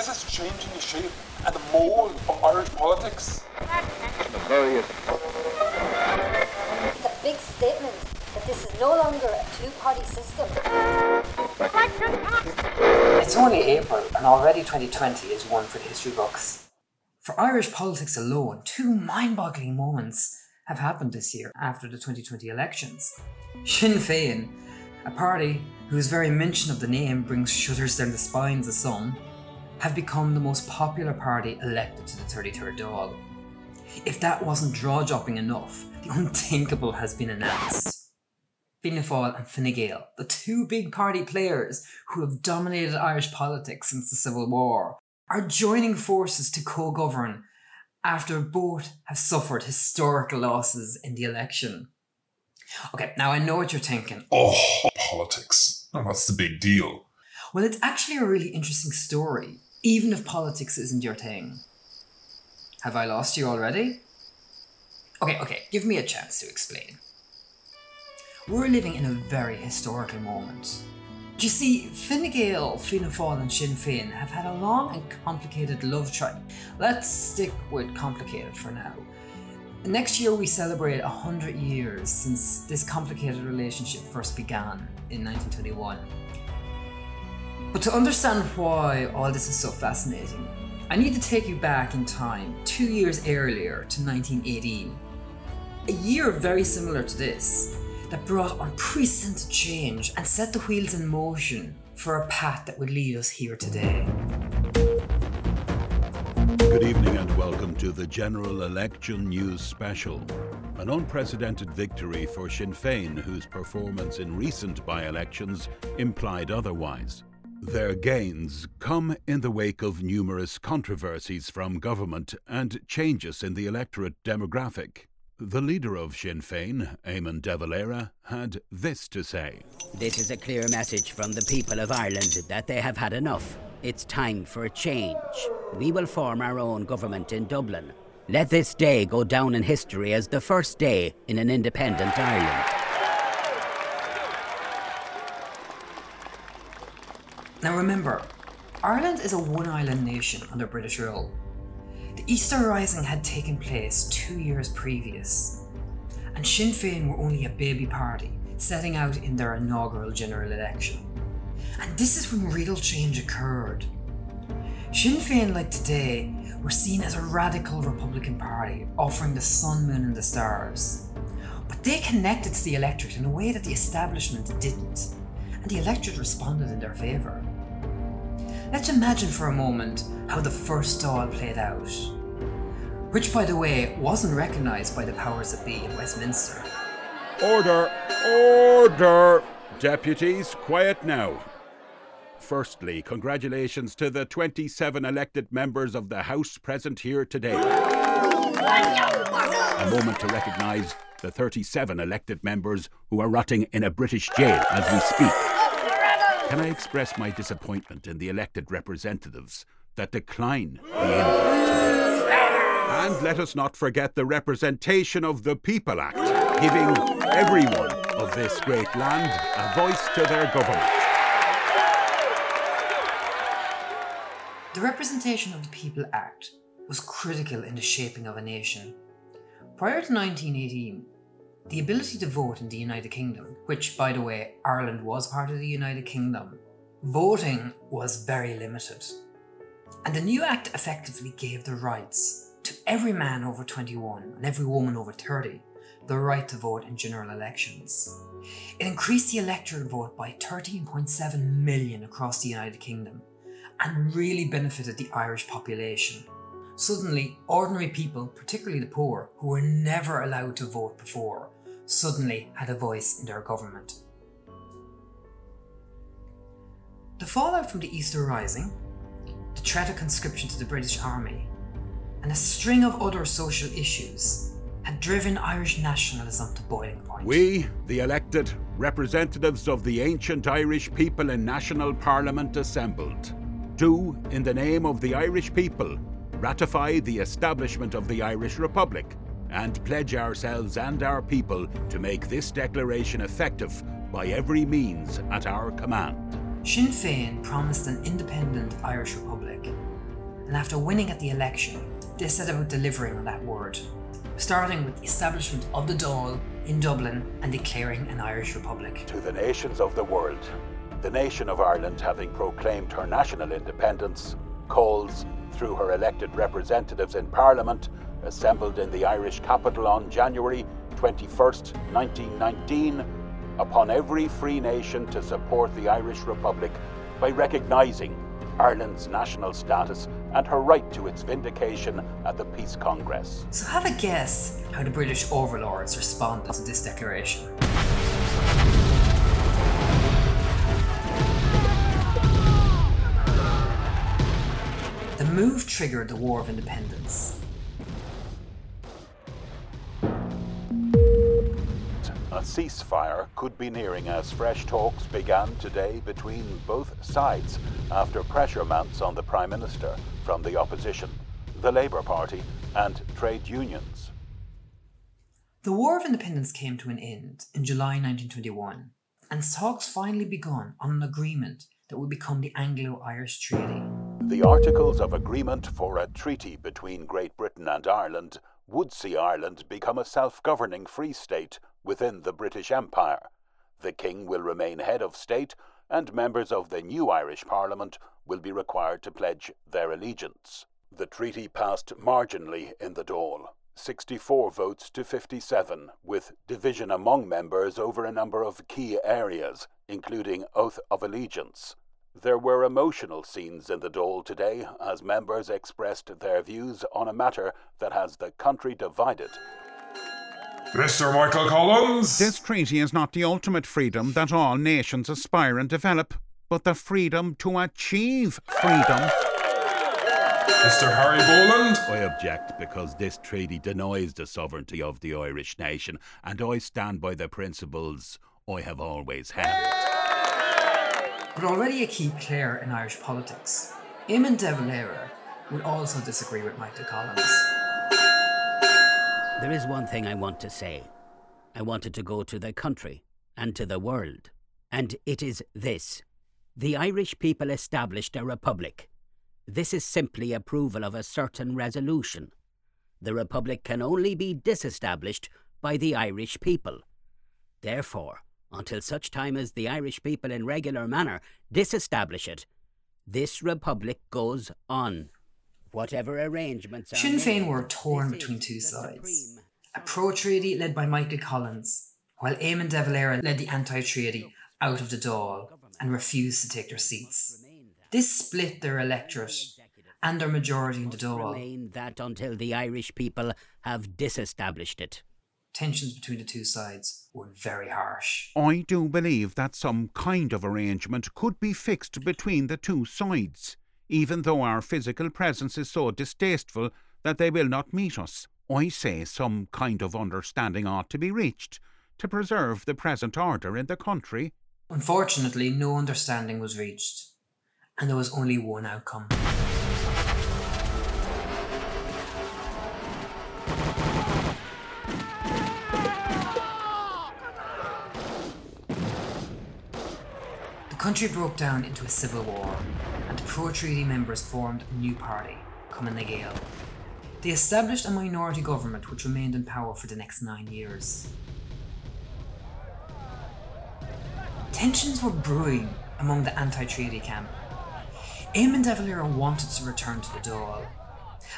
This is changing the shape and the mould of Irish politics. It's a big statement that this is no longer a two party system. It's only April, and already 2020 is one for the history books. For Irish politics alone, two mind boggling moments have happened this year after the 2020 elections. Sinn Féin, a party whose very mention of the name brings shudders down the spines of some, have become the most popular party elected to the 33rd Dáil. If that wasn't jaw dropping enough, the unthinkable has been announced. Fianna Fáil and Fine Gael, the two big party players who have dominated Irish politics since the Civil War, are joining forces to co govern after both have suffered historical losses in the election. Okay, now I know what you're thinking. Oh, politics. What's the big deal? Well, it's actually a really interesting story, even if politics isn't your thing. Have I lost you already? Okay, okay, give me a chance to explain. We're living in a very historical moment. You see, Fine Gael, Fianna Fáil and Sinn Féin have had a long and complicated love triangle. Let's stick with complicated for now. Next year we celebrate 100 years since this complicated relationship first began in 1921. But to understand why all this is so fascinating, I need to take you back in time two years earlier to 1918. A year very similar to this, that brought unprecedented change and set the wheels in motion for a path that would lead us here today. Good evening and welcome to the General Election News Special. An unprecedented victory for Sinn Féin, whose performance in recent by elections implied otherwise. Their gains come in the wake of numerous controversies from government and changes in the electorate demographic. The leader of Sinn Féin, Eamon de Valera, had this to say This is a clear message from the people of Ireland that they have had enough. It's time for a change. We will form our own government in Dublin. Let this day go down in history as the first day in an independent Ireland. Now remember, Ireland is a one island nation under British rule. The Easter Rising had taken place two years previous, and Sinn Féin were only a baby party setting out in their inaugural general election. And this is when real change occurred. Sinn Féin, like today, were seen as a radical Republican party offering the sun, moon, and the stars. But they connected to the electorate in a way that the establishment didn't, and the electorate responded in their favour. Let's imagine for a moment how the first Dáil played out, which, by the way, wasn't recognised by the powers that be in Westminster. Order! Order! Deputies, quiet now. Firstly, congratulations to the 27 elected members of the House present here today. A moment to recognise the 37 elected members who are rotting in a British jail as we speak. Can I express my disappointment in the elected representatives that decline? And let us not forget the Representation of the People Act, giving everyone of this great land a voice to their government. The Representation of the People Act was critical in the shaping of a nation. Prior to 1918, the ability to vote in the United Kingdom, which, by the way, Ireland was part of the United Kingdom, voting was very limited. And the new act effectively gave the rights to every man over 21 and every woman over 30 the right to vote in general elections. It increased the electoral vote by 13.7 million across the United Kingdom and really benefited the Irish population. Suddenly, ordinary people, particularly the poor, who were never allowed to vote before, suddenly had a voice in their government. The fallout from the Easter Rising, the threat of conscription to the British Army, and a string of other social issues had driven Irish nationalism to boiling point. We, the elected representatives of the ancient Irish people in National Parliament assembled, do, in the name of the Irish people, ratify the establishment of the Irish Republic and pledge ourselves and our people to make this declaration effective by every means at our command. Sinn Féin promised an independent Irish Republic, and after winning at the election, they set about delivering on that word, starting with the establishment of the Dáil in Dublin and declaring an Irish Republic. To the nations of the world, the nation of Ireland, having proclaimed her national independence, calls, through her elected representatives in Parliament, assembled in the Irish capital on January 21st, 1919, upon every free nation to support the Irish Republic by recognising Ireland's national status and her right to its vindication at the Peace Congress. So have a guess how the British overlords responded to this declaration. The move triggered the War of Independence. A ceasefire could be nearing as fresh talks began today between both sides after pressure mounts on the Prime Minister from the opposition, the Labour Party, and trade unions. The War of Independence came to an end in July 1921, and talks finally begun on an agreement that would become the Anglo Irish Treaty. The Articles of Agreement for a treaty between Great Britain and Ireland would see Ireland become a self governing free state within the British Empire. The King will remain head of state, and members of the new Irish Parliament will be required to pledge their allegiance. The treaty passed marginally in the Dáil. 64 votes to 57, with division among members over a number of key areas, including oath of allegiance. There were emotional scenes in the Dáil today as members expressed their views on a matter that has the country divided. Mr. Michael Collins. This treaty is not the ultimate freedom that all nations aspire and develop, but the freedom to achieve freedom. Mr. Harry Boland. I object because this treaty denies the sovereignty of the Irish nation, and I stand by the principles I have always held. But already a key player in Irish politics, Eamon de Valera would also disagree with Michael Collins. There is one thing I want to say. I wanted to go to the country and to the world. And it is this the Irish people established a republic. This is simply approval of a certain resolution. The republic can only be disestablished by the Irish people. Therefore, until such time as the Irish people in regular manner disestablish it, this republic goes on. Whatever arrangements are Sinn made, Féin were torn between two sides. A pro treaty led by Michael Collins, while Eamon de Valera led the anti treaty out of the Dáil and refused to take their seats. This split their electorate and their majority in the Dáil. remain that until the Irish people have disestablished it. Tensions between the two sides were very harsh. I do believe that some kind of arrangement could be fixed between the two sides, even though our physical presence is so distasteful that they will not meet us. I say some kind of understanding ought to be reached to preserve the present order in the country. Unfortunately, no understanding was reached, and there was only one outcome. Country broke down into a civil war, and pro treaty members formed a new party, Cumann na Gael. They established a minority government which remained in power for the next nine years. Tensions were brewing among the anti treaty camp. Eamon de Valera wanted to return to the Dáil.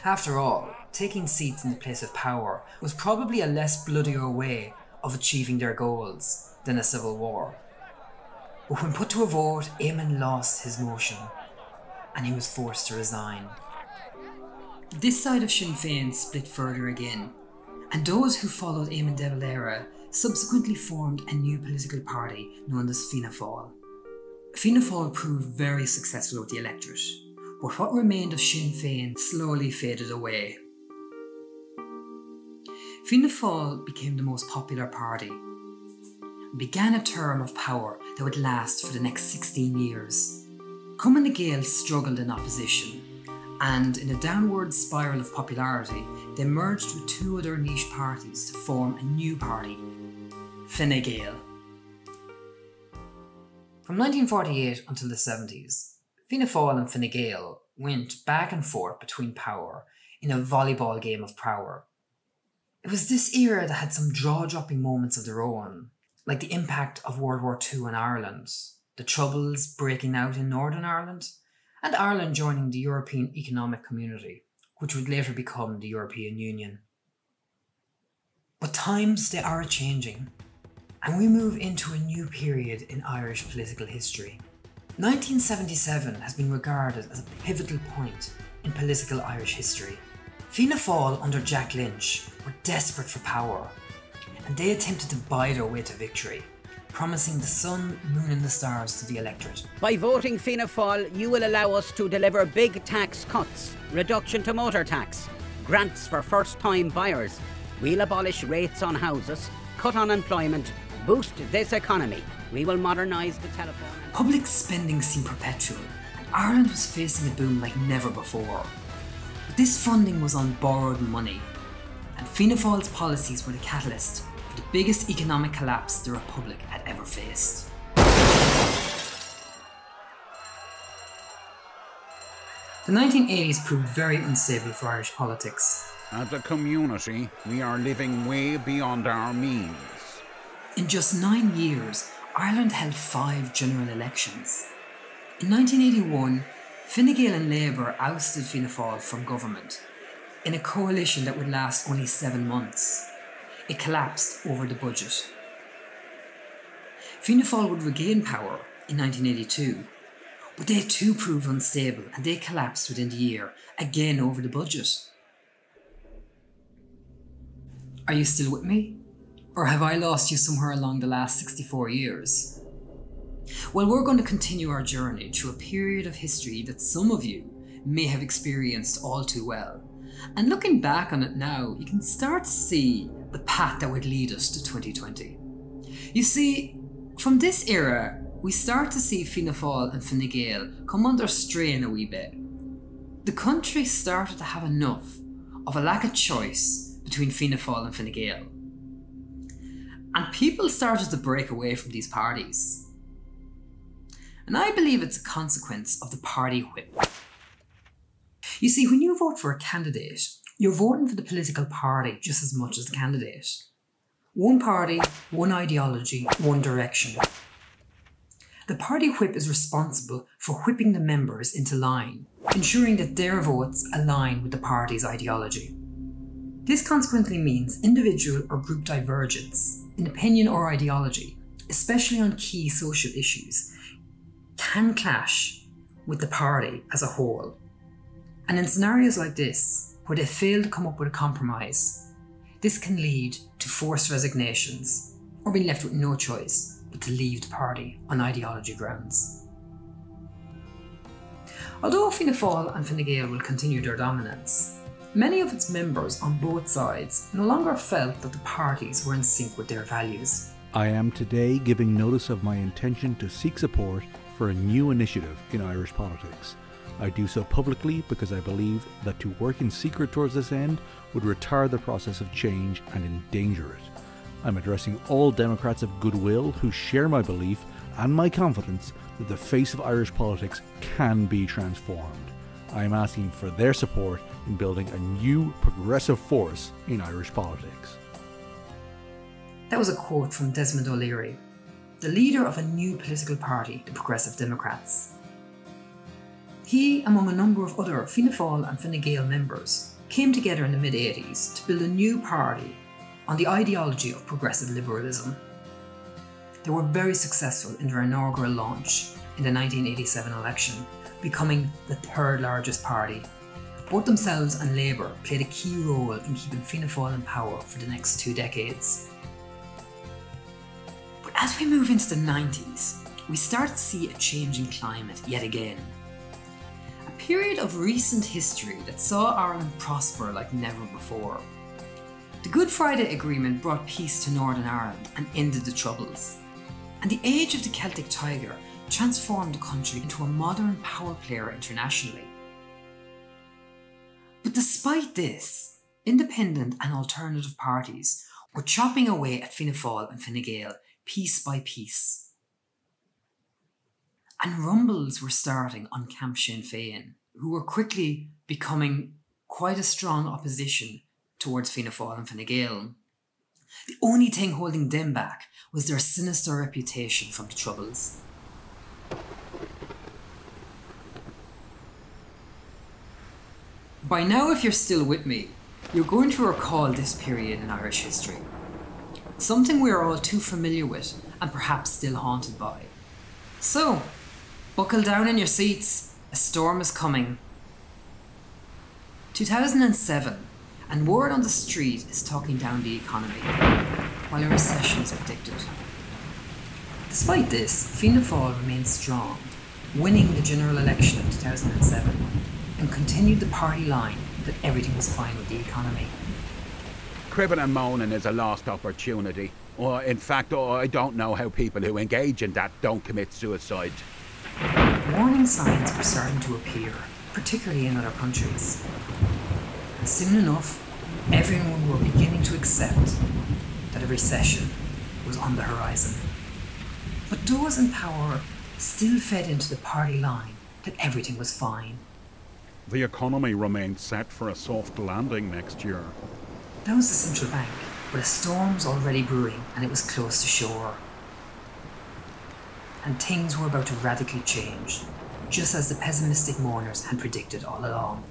After all, taking seats in the place of power was probably a less bloodier way of achieving their goals than a civil war. But when put to a vote, Eamon lost his motion and he was forced to resign. This side of Sinn Féin split further again, and those who followed Eamon de Valera subsequently formed a new political party known as Fianna Fáil. Fianna Fáil proved very successful with the electorate, but what remained of Sinn Féin slowly faded away. Fianna Fáil became the most popular party and began a term of power that would last for the next 16 years. Cumann na Gael struggled in opposition, and in a downward spiral of popularity, they merged with two other niche parties to form a new party, Fine Gael. From 1948 until the 70s, Fianna Fáil and Fine Gael went back and forth between power in a volleyball game of power. It was this era that had some jaw dropping moments of their own, like the impact of World War II in Ireland, the troubles breaking out in Northern Ireland, and Ireland joining the European Economic Community, which would later become the European Union. But times they are changing, and we move into a new period in Irish political history. 1977 has been regarded as a pivotal point in political Irish history. Fianna Fáil under Jack Lynch were desperate for power, and they attempted to buy their way to victory, promising the sun, moon, and the stars to the electorate. By voting Fianna Fáil, you will allow us to deliver big tax cuts, reduction to motor tax, grants for first time buyers. We'll abolish rates on houses, cut unemployment, boost this economy. We will modernise the telephone. Public spending seemed perpetual, and Ireland was facing a boom like never before. But this funding was on borrowed money, and Fianna Fáil's policies were the catalyst the biggest economic collapse the Republic had ever faced. The 1980s proved very unstable for Irish politics. As a community, we are living way beyond our means. In just nine years, Ireland held five general elections. In 1981, Fine Gael and Labour ousted Fianna Fáil from government in a coalition that would last only seven months. It collapsed over the budget. Fianna Fáil would regain power in 1982, but they too proved unstable and they collapsed within the year, again over the budget. Are you still with me? Or have I lost you somewhere along the last 64 years? Well, we're going to continue our journey through a period of history that some of you may have experienced all too well. And looking back on it now, you can start to see the path that would lead us to 2020. You see, from this era, we start to see Fianna Fáil and Fine Gael come under strain a wee bit. The country started to have enough of a lack of choice between Fianna Fáil and Fine Gael. And people started to break away from these parties. And I believe it's a consequence of the party whip. You see, when you vote for a candidate, you're voting for the political party just as much as the candidate. One party, one ideology, one direction. The party whip is responsible for whipping the members into line, ensuring that their votes align with the party's ideology. This consequently means individual or group divergence in opinion or ideology, especially on key social issues, can clash with the party as a whole. And in scenarios like this, where they fail to come up with a compromise, this can lead to forced resignations or being left with no choice but to leave the party on ideology grounds. Although Fianna Fáil and Fine Gael will continue their dominance, many of its members on both sides no longer felt that the parties were in sync with their values. I am today giving notice of my intention to seek support for a new initiative in Irish politics. I do so publicly because I believe that to work in secret towards this end would retard the process of change and endanger it. I'm addressing all Democrats of goodwill who share my belief and my confidence that the face of Irish politics can be transformed. I am asking for their support in building a new progressive force in Irish politics. That was a quote from Desmond O'Leary, the leader of a new political party, the Progressive Democrats. He, among a number of other Fianna Fáil and Fine Gael members, came together in the mid 80s to build a new party on the ideology of progressive liberalism. They were very successful in their inaugural launch in the 1987 election, becoming the third largest party. Both themselves and Labour played a key role in keeping Fianna Fáil in power for the next two decades. But as we move into the 90s, we start to see a changing climate yet again. Period of recent history that saw Ireland prosper like never before. The Good Friday Agreement brought peace to Northern Ireland and ended the Troubles. And the age of the Celtic Tiger transformed the country into a modern power player internationally. But despite this, independent and alternative parties were chopping away at Fianna Fáil and Fine Gael piece by piece. And rumbles were starting on Camp Sinn Féin. who were quickly becoming quite a strong opposition towards Fianna Fáil and Fine Gael. The only thing holding them back was their sinister reputation from the Troubles. By now, if you're still with me, you're going to recall this period in Irish history. Something we are all too familiar with and perhaps still haunted by. So, buckle down in your seats, a storm is coming. 2007, and word on the street is talking down the economy, while a recession is predicted. Despite this, Fianna Fáil remained strong, winning the general election of 2007, and continued the party line that everything was fine with the economy. Cribbing and moaning is a lost opportunity. Or, in fact, I don't know how people who engage in that don't commit suicide. Warning signs were starting to appear, particularly in other countries. Soon enough, everyone were beginning to accept that a recession was on the horizon. But those in power still fed into the party line that everything was fine. The economy remained set for a soft landing next year. That was the central bank, but a storm was already brewing and it was close to shore. And things were about to radically change, just as the pessimistic mourners had predicted all along.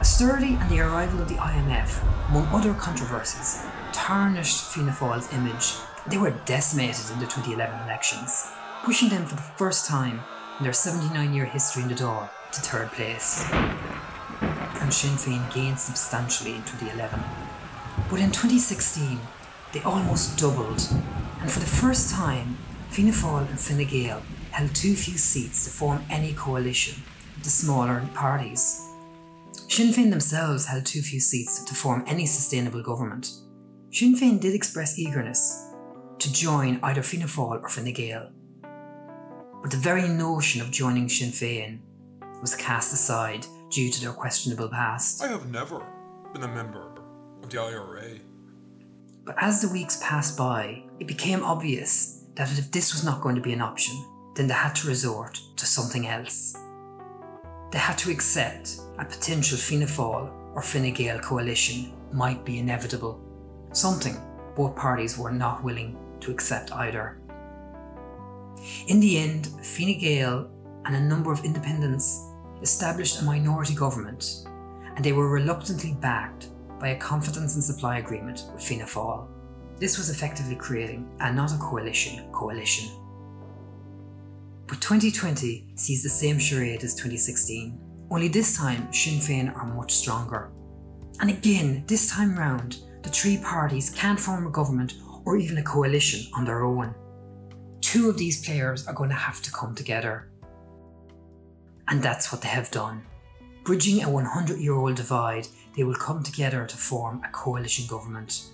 Austerity and the arrival of the IMF, among other controversies, tarnished Fianna Fáil's image. They were decimated in the 2011 elections, pushing them for the first time in their 79 year history in the door to third place. And Sinn Féin gained substantially in 2011. But in 2016, they almost doubled, and for the first time, Fianna Fáil and Fine Gael held too few seats to form any coalition with the smaller parties. Sinn Féin themselves held too few seats to form any sustainable government. Sinn Féin did express eagerness to join either Fianna Fáil or Fine Gael. But the very notion of joining Sinn Féin was cast aside due to their questionable past. I have never been a member of the IRA. But as the weeks passed by, it became obvious that if this was not going to be an option, then they had to resort to something else. They had to accept a potential Fianna Fáil or Fine Gael coalition might be inevitable, something both parties were not willing to accept either. In the end, Fine Gael and a number of independents established a minority government, and they were reluctantly backed by a confidence and supply agreement with Fianna Fáil. This was effectively creating a not a coalition coalition. But 2020 sees the same charade as 2016, only this time Sinn Féin are much stronger. And again, this time round, the three parties can't form a government or even a coalition on their own. Two of these players are going to have to come together. And that's what they have done. Bridging a 100 year old divide, they will come together to form a coalition government.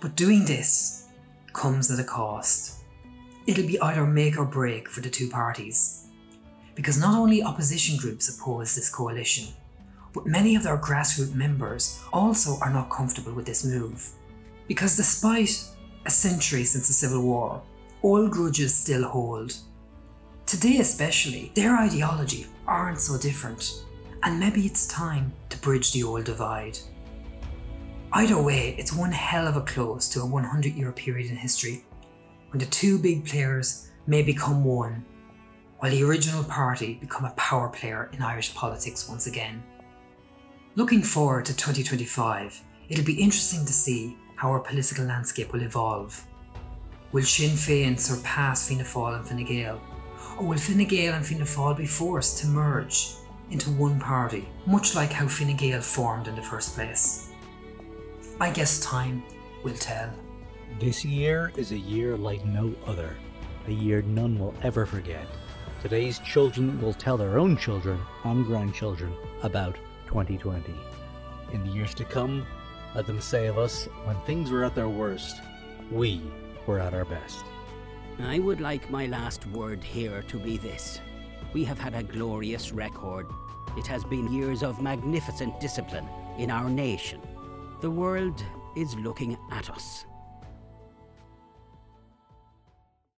But doing this comes at a cost. It'll be either make or break for the two parties. Because not only opposition groups oppose this coalition, but many of their grassroots members also are not comfortable with this move. Because despite a century since the Civil War, old grudges still hold. Today, especially, their ideology aren't so different, and maybe it's time to bridge the old divide. Either way, it's one hell of a close to a 100 year period in history when the two big players may become one, while the original party become a power player in Irish politics once again. Looking forward to 2025, it'll be interesting to see how our political landscape will evolve. Will Sinn Féin surpass Fianna Fáil and Fine Gael? Or will Fine Gael and Fianna Fáil be forced to merge into one party, much like how Fine Gael formed in the first place? I guess time will tell. This year is a year like no other, a year none will ever forget. Today's children will tell their own children and grandchildren about 2020. In the years to come, let them say of us, when things were at their worst, we were at our best. I would like my last word here to be this. We have had a glorious record. It has been years of magnificent discipline in our nation. The world is looking at us.